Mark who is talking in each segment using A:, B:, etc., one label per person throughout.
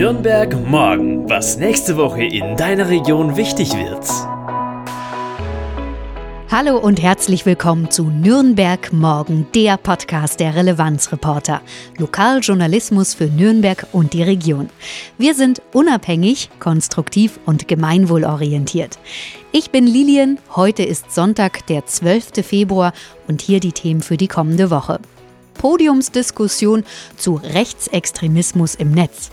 A: Nürnberg morgen, was nächste Woche in deiner Region wichtig wird.
B: Hallo und herzlich willkommen zu Nürnberg Morgen, der Podcast der Relevanzreporter. Lokaljournalismus für Nürnberg und die Region. Wir sind unabhängig, konstruktiv und gemeinwohlorientiert. Ich bin Lilian, heute ist Sonntag, der 12. Februar und hier die Themen für die kommende Woche. Podiumsdiskussion zu Rechtsextremismus im Netz.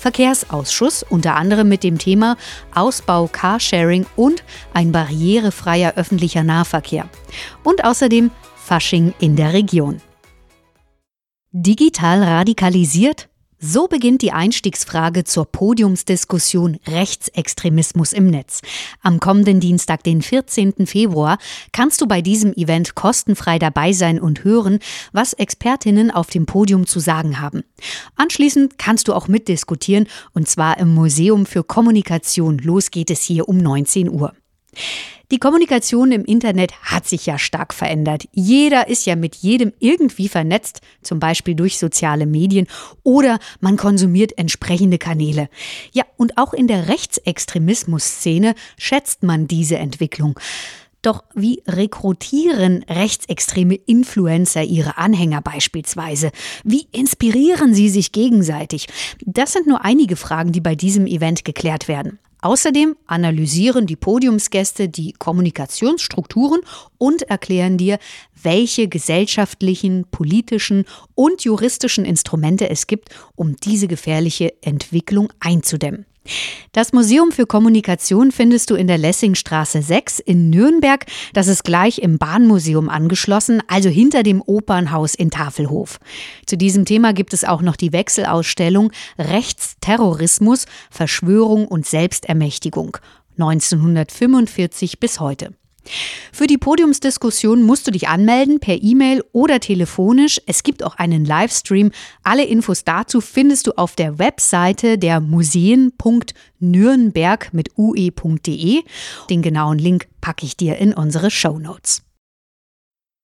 B: Verkehrsausschuss, unter anderem mit dem Thema Ausbau Carsharing und ein barrierefreier öffentlicher Nahverkehr. Und außerdem Fasching in der Region. Digital radikalisiert? So beginnt die Einstiegsfrage zur Podiumsdiskussion Rechtsextremismus im Netz. Am kommenden Dienstag, den 14. Februar, kannst du bei diesem Event kostenfrei dabei sein und hören, was Expertinnen auf dem Podium zu sagen haben. Anschließend kannst du auch mitdiskutieren, und zwar im Museum für Kommunikation. Los geht es hier um 19 Uhr. Die Kommunikation im Internet hat sich ja stark verändert. Jeder ist ja mit jedem irgendwie vernetzt, zum Beispiel durch soziale Medien oder man konsumiert entsprechende Kanäle. Ja, und auch in der Rechtsextremismus-Szene schätzt man diese Entwicklung. Doch wie rekrutieren rechtsextreme Influencer ihre Anhänger beispielsweise? Wie inspirieren sie sich gegenseitig? Das sind nur einige Fragen, die bei diesem Event geklärt werden. Außerdem analysieren die Podiumsgäste die Kommunikationsstrukturen und erklären dir, welche gesellschaftlichen, politischen und juristischen Instrumente es gibt, um diese gefährliche Entwicklung einzudämmen. Das Museum für Kommunikation findest du in der Lessingstraße 6 in Nürnberg. Das ist gleich im Bahnmuseum angeschlossen, also hinter dem Opernhaus in Tafelhof. Zu diesem Thema gibt es auch noch die Wechselausstellung Rechtsterrorismus, Verschwörung und Selbstermächtigung 1945 bis heute. Für die Podiumsdiskussion musst du dich anmelden per E-Mail oder telefonisch. Es gibt auch einen Livestream. Alle Infos dazu findest du auf der Webseite der Museen.nürnberg mit ue.de. Den genauen Link packe ich dir in unsere Show Notes.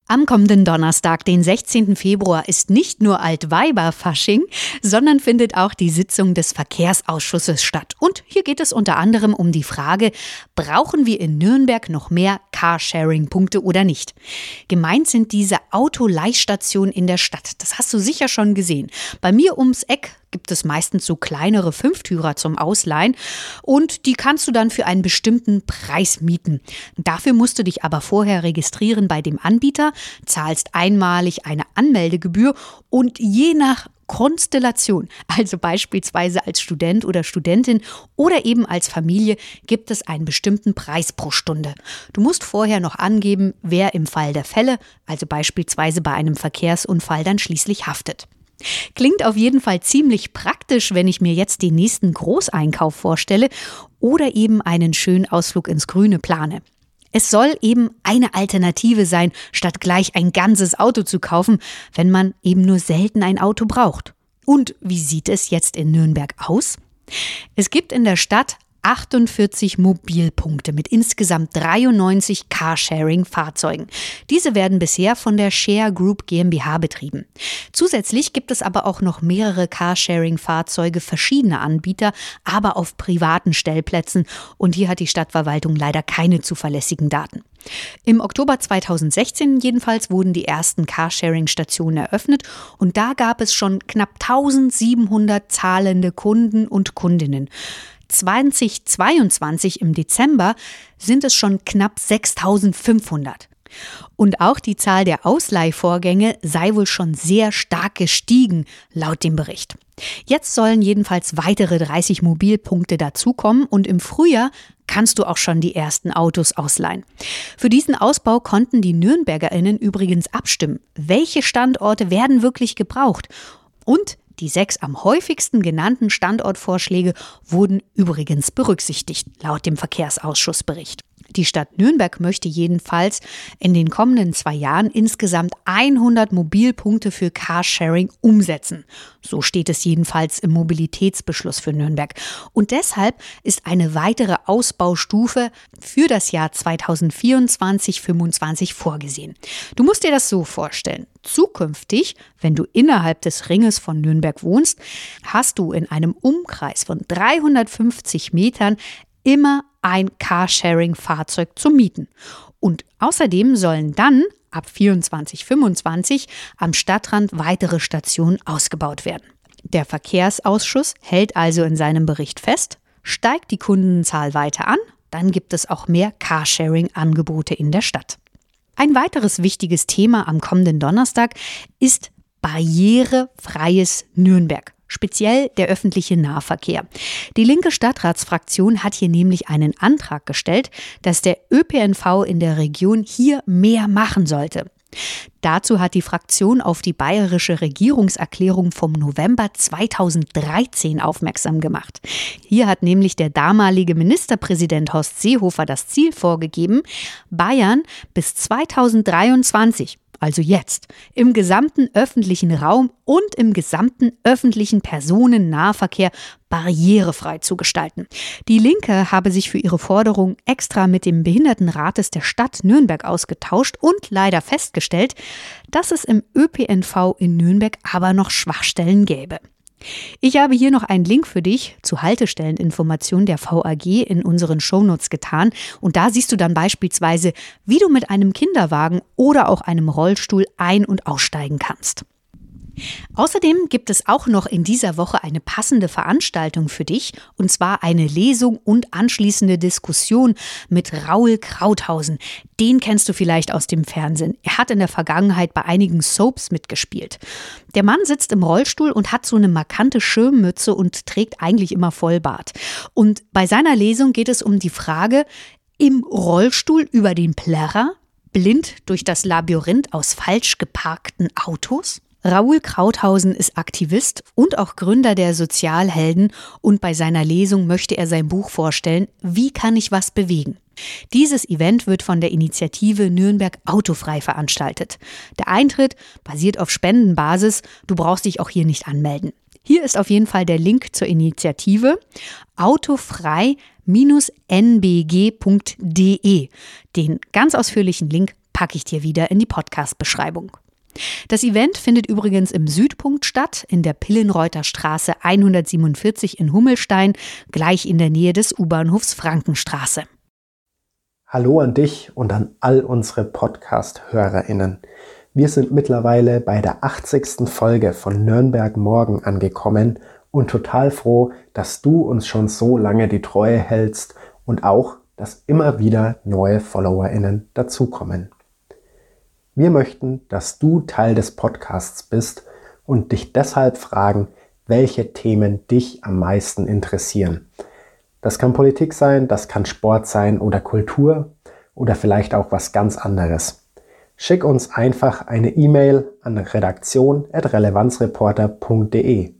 B: Am kommenden Donnerstag, den 16. Februar, ist nicht nur Altweiberfasching, sondern findet auch die Sitzung des Verkehrsausschusses statt. Und hier geht es unter anderem um die Frage, brauchen wir in Nürnberg noch mehr Carsharing-Punkte oder nicht? Gemeint sind diese Autoleihstationen in der Stadt. Das hast du sicher schon gesehen. Bei mir ums Eck gibt es meistens so kleinere Fünftürer zum Ausleihen und die kannst du dann für einen bestimmten Preis mieten. Dafür musst du dich aber vorher registrieren bei dem Anbieter, zahlst einmalig eine Anmeldegebühr und je nach Konstellation, also beispielsweise als Student oder Studentin oder eben als Familie, gibt es einen bestimmten Preis pro Stunde. Du musst vorher noch angeben, wer im Fall der Fälle, also beispielsweise bei einem Verkehrsunfall, dann schließlich haftet. Klingt auf jeden Fall ziemlich praktisch, wenn ich mir jetzt den nächsten Großeinkauf vorstelle oder eben einen schönen Ausflug ins Grüne plane. Es soll eben eine Alternative sein, statt gleich ein ganzes Auto zu kaufen, wenn man eben nur selten ein Auto braucht. Und wie sieht es jetzt in Nürnberg aus? Es gibt in der Stadt 48 Mobilpunkte mit insgesamt 93 Carsharing-Fahrzeugen. Diese werden bisher von der Share Group GmbH betrieben. Zusätzlich gibt es aber auch noch mehrere Carsharing-Fahrzeuge verschiedener Anbieter, aber auf privaten Stellplätzen. Und hier hat die Stadtverwaltung leider keine zuverlässigen Daten. Im Oktober 2016 jedenfalls wurden die ersten Carsharing-Stationen eröffnet und da gab es schon knapp 1700 zahlende Kunden und Kundinnen. 2022 im Dezember sind es schon knapp 6500. Und auch die Zahl der Ausleihvorgänge sei wohl schon sehr stark gestiegen, laut dem Bericht. Jetzt sollen jedenfalls weitere 30 Mobilpunkte dazukommen und im Frühjahr kannst du auch schon die ersten Autos ausleihen. Für diesen Ausbau konnten die Nürnbergerinnen übrigens abstimmen. Welche Standorte werden wirklich gebraucht? Und die sechs am häufigsten genannten Standortvorschläge wurden übrigens berücksichtigt, laut dem Verkehrsausschussbericht. Die Stadt Nürnberg möchte jedenfalls in den kommenden zwei Jahren insgesamt 100 Mobilpunkte für Carsharing umsetzen. So steht es jedenfalls im Mobilitätsbeschluss für Nürnberg. Und deshalb ist eine weitere Ausbaustufe für das Jahr 2024-25 vorgesehen. Du musst dir das so vorstellen. Zukünftig, wenn du innerhalb des Ringes von Nürnberg wohnst, hast du in einem Umkreis von 350 Metern immer ein Carsharing-Fahrzeug zu mieten. Und außerdem sollen dann ab 2425 am Stadtrand weitere Stationen ausgebaut werden. Der Verkehrsausschuss hält also in seinem Bericht fest, steigt die Kundenzahl weiter an, dann gibt es auch mehr Carsharing-Angebote in der Stadt. Ein weiteres wichtiges Thema am kommenden Donnerstag ist barrierefreies Nürnberg speziell der öffentliche Nahverkehr. Die linke Stadtratsfraktion hat hier nämlich einen Antrag gestellt, dass der ÖPNV in der Region hier mehr machen sollte. Dazu hat die Fraktion auf die bayerische Regierungserklärung vom November 2013 aufmerksam gemacht. Hier hat nämlich der damalige Ministerpräsident Horst Seehofer das Ziel vorgegeben, Bayern bis 2023 also jetzt, im gesamten öffentlichen Raum und im gesamten öffentlichen Personennahverkehr barrierefrei zu gestalten. Die Linke habe sich für ihre Forderung extra mit dem Behindertenrates der Stadt Nürnberg ausgetauscht und leider festgestellt, dass es im ÖPNV in Nürnberg aber noch Schwachstellen gäbe. Ich habe hier noch einen Link für dich zu Haltestelleninformationen der VAG in unseren Shownotes getan und da siehst du dann beispielsweise, wie du mit einem Kinderwagen oder auch einem Rollstuhl ein- und aussteigen kannst. Außerdem gibt es auch noch in dieser Woche eine passende Veranstaltung für dich, und zwar eine Lesung und anschließende Diskussion mit Raul Krauthausen. Den kennst du vielleicht aus dem Fernsehen. Er hat in der Vergangenheit bei einigen Soaps mitgespielt. Der Mann sitzt im Rollstuhl und hat so eine markante Schirmmütze und trägt eigentlich immer Vollbart. Und bei seiner Lesung geht es um die Frage, im Rollstuhl über den Plärrer, blind durch das Labyrinth aus falsch geparkten Autos? Raoul Krauthausen ist Aktivist und auch Gründer der Sozialhelden und bei seiner Lesung möchte er sein Buch vorstellen, Wie kann ich was bewegen? Dieses Event wird von der Initiative Nürnberg Autofrei veranstaltet. Der Eintritt basiert auf Spendenbasis, du brauchst dich auch hier nicht anmelden. Hier ist auf jeden Fall der Link zur Initiative autofrei-nbg.de. Den ganz ausführlichen Link packe ich dir wieder in die Podcast-Beschreibung. Das Event findet übrigens im Südpunkt statt, in der Pillenreuter Straße 147 in Hummelstein, gleich in der Nähe des U-Bahnhofs Frankenstraße.
C: Hallo an dich und an all unsere Podcast-HörerInnen. Wir sind mittlerweile bei der 80. Folge von Nürnberg Morgen angekommen und total froh, dass du uns schon so lange die Treue hältst und auch, dass immer wieder neue FollowerInnen dazukommen. Wir möchten, dass du Teil des Podcasts bist und dich deshalb fragen, welche Themen dich am meisten interessieren. Das kann Politik sein, das kann Sport sein oder Kultur oder vielleicht auch was ganz anderes. Schick uns einfach eine E-Mail an redaktion.relevanzreporter.de.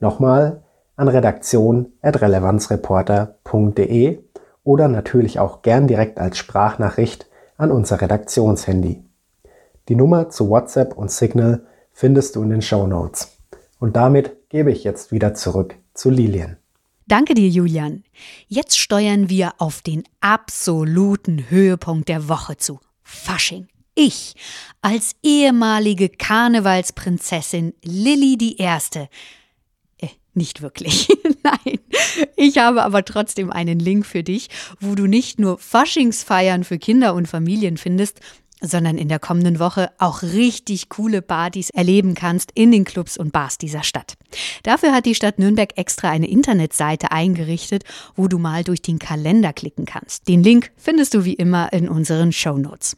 C: Nochmal an redaktion.relevanzreporter.de oder natürlich auch gern direkt als Sprachnachricht an unser Redaktionshandy. Die Nummer zu WhatsApp und Signal findest du in den Show Notes. Und damit gebe ich jetzt wieder zurück zu Lilian.
B: Danke dir, Julian. Jetzt steuern wir auf den absoluten Höhepunkt der Woche zu. Fasching. Ich als ehemalige Karnevalsprinzessin Lilly die Erste. Äh, nicht wirklich. Nein. Ich habe aber trotzdem einen Link für dich, wo du nicht nur Faschingsfeiern für Kinder und Familien findest, sondern in der kommenden Woche auch richtig coole Partys erleben kannst in den Clubs und Bars dieser Stadt. Dafür hat die Stadt Nürnberg extra eine Internetseite eingerichtet, wo du mal durch den Kalender klicken kannst. Den Link findest du wie immer in unseren Show Notes.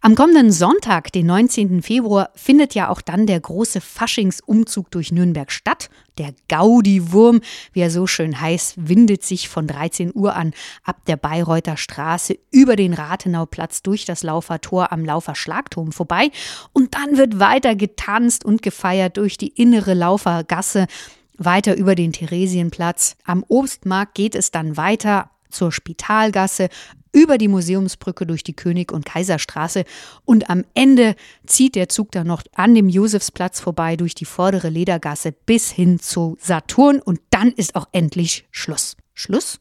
B: Am kommenden Sonntag, den 19. Februar, findet ja auch dann der große Faschingsumzug durch Nürnberg statt. Der Gaudi-Wurm, wie er so schön heißt, windet sich von 13 Uhr an ab der Bayreuther Straße über den Rathenauplatz durch das Laufer Tor am Laufer Schlagturm vorbei. Und dann wird weiter getanzt und gefeiert durch die innere Laufergasse weiter über den Theresienplatz. Am Obstmarkt geht es dann weiter zur Spitalgasse, über die Museumsbrücke durch die König- und Kaiserstraße und am Ende zieht der Zug dann noch an dem Josefsplatz vorbei durch die vordere Ledergasse bis hin zu Saturn und dann ist auch endlich Schluss. Schluss?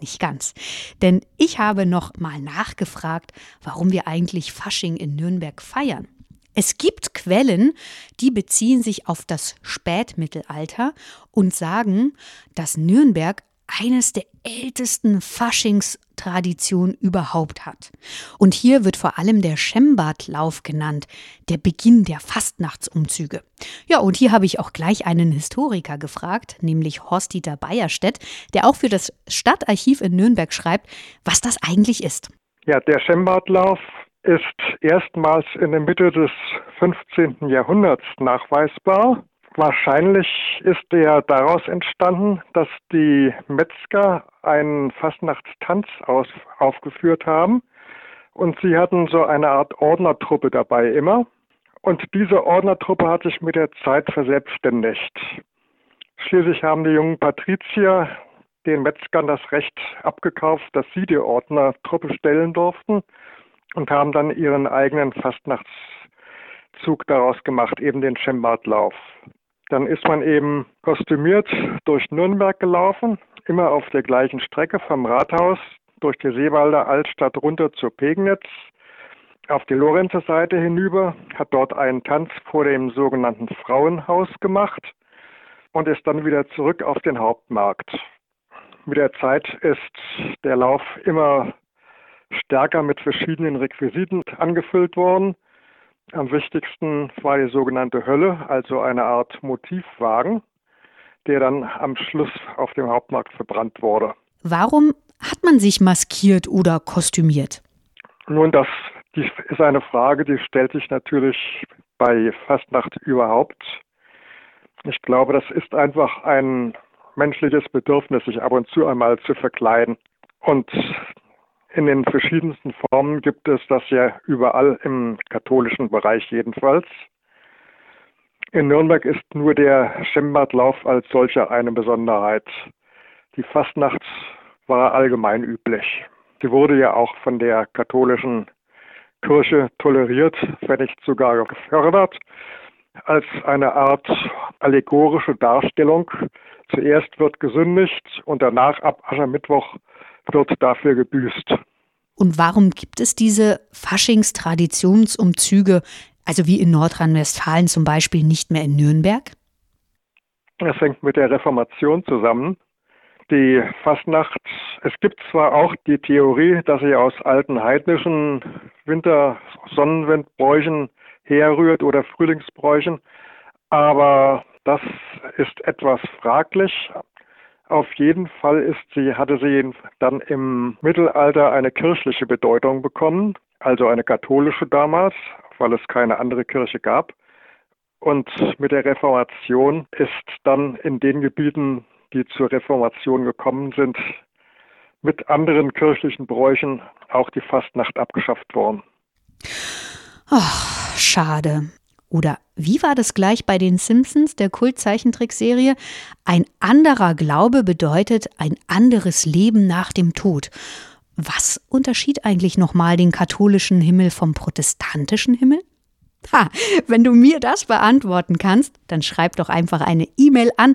B: Nicht ganz. Denn ich habe noch mal nachgefragt, warum wir eigentlich Fasching in Nürnberg feiern. Es gibt Quellen, die beziehen sich auf das Spätmittelalter und sagen, dass Nürnberg eines der ältesten Faschingstraditionen überhaupt hat. Und hier wird vor allem der Schembadlauf genannt, der Beginn der Fastnachtsumzüge. Ja, und hier habe ich auch gleich einen Historiker gefragt, nämlich Horst-Dieter Bayerstedt, der auch für das Stadtarchiv in Nürnberg schreibt, was das eigentlich ist.
D: Ja, der Schembadlauf ist erstmals in der Mitte des 15. Jahrhunderts nachweisbar. Wahrscheinlich ist er daraus entstanden, dass die Metzger einen Fastnachtstanz aus, aufgeführt haben und sie hatten so eine Art Ordnertruppe dabei immer. Und diese Ordnertruppe hat sich mit der Zeit verselbstständigt. Schließlich haben die jungen Patrizier den Metzgern das Recht abgekauft, dass sie die Ordnertruppe stellen durften und haben dann ihren eigenen Fastnachtszug daraus gemacht, eben den Schembadlauf. Dann ist man eben kostümiert durch Nürnberg gelaufen, immer auf der gleichen Strecke vom Rathaus durch die Seewalder Altstadt runter zur Pegnitz, auf die Lorenzer Seite hinüber, hat dort einen Tanz vor dem sogenannten Frauenhaus gemacht und ist dann wieder zurück auf den Hauptmarkt. Mit der Zeit ist der Lauf immer stärker mit verschiedenen Requisiten angefüllt worden. Am wichtigsten war die sogenannte Hölle, also eine Art Motivwagen, der dann am Schluss auf dem Hauptmarkt verbrannt wurde.
B: Warum hat man sich maskiert oder kostümiert?
D: Nun, das ist eine Frage, die stellt sich natürlich bei Fastnacht überhaupt. Ich glaube, das ist einfach ein menschliches Bedürfnis, sich ab und zu einmal zu verkleiden. Und in den verschiedensten Formen gibt es das ja überall im katholischen Bereich jedenfalls. In Nürnberg ist nur der Schembadlauf als solcher eine Besonderheit. Die Fastnacht war allgemein üblich. Sie wurde ja auch von der katholischen Kirche toleriert, wenn nicht sogar gefördert, als eine Art allegorische Darstellung. Zuerst wird gesündigt und danach ab Aschermittwoch wird dafür gebüßt.
B: Und warum gibt es diese Faschingstraditionsumzüge, also wie in Nordrhein-Westfalen zum Beispiel, nicht mehr in Nürnberg?
D: Das hängt mit der Reformation zusammen. Die Fastnacht, es gibt zwar auch die Theorie, dass sie aus alten heidnischen Winter-Sonnenwindbräuchen herrührt oder Frühlingsbräuchen, aber das ist etwas fraglich. Auf jeden Fall ist sie, hatte sie dann im Mittelalter eine kirchliche Bedeutung bekommen, also eine katholische damals, weil es keine andere Kirche gab. Und mit der Reformation ist dann in den Gebieten, die zur Reformation gekommen sind, mit anderen kirchlichen Bräuchen auch die Fastnacht abgeschafft worden.
B: Ach, schade. Oder wie war das gleich bei den Simpsons, der Kultzeichentrickserie? Ein anderer Glaube bedeutet ein anderes Leben nach dem Tod. Was unterschied eigentlich nochmal den katholischen Himmel vom protestantischen Himmel? Ha, wenn du mir das beantworten kannst, dann schreib doch einfach eine E-Mail an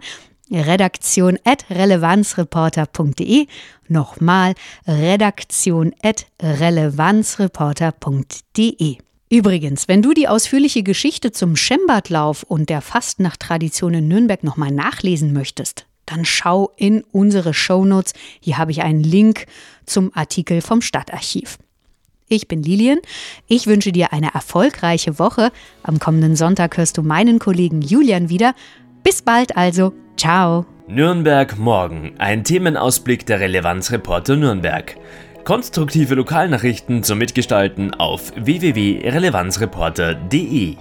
B: redaktion at relevanzreporter.de. Nochmal redaktion at relevanzreporter.de. Übrigens, wenn du die ausführliche Geschichte zum Schembadlauf und der Fastnachttradition in Nürnberg nochmal nachlesen möchtest, dann schau in unsere Shownotes. Hier habe ich einen Link zum Artikel vom Stadtarchiv. Ich bin Lilian. Ich wünsche dir eine erfolgreiche Woche. Am kommenden Sonntag hörst du meinen Kollegen Julian wieder. Bis bald also. Ciao.
A: Nürnberg morgen. Ein Themenausblick der Relevanzreporter Nürnberg. Konstruktive Lokalnachrichten zum Mitgestalten auf www.relevanzreporter.de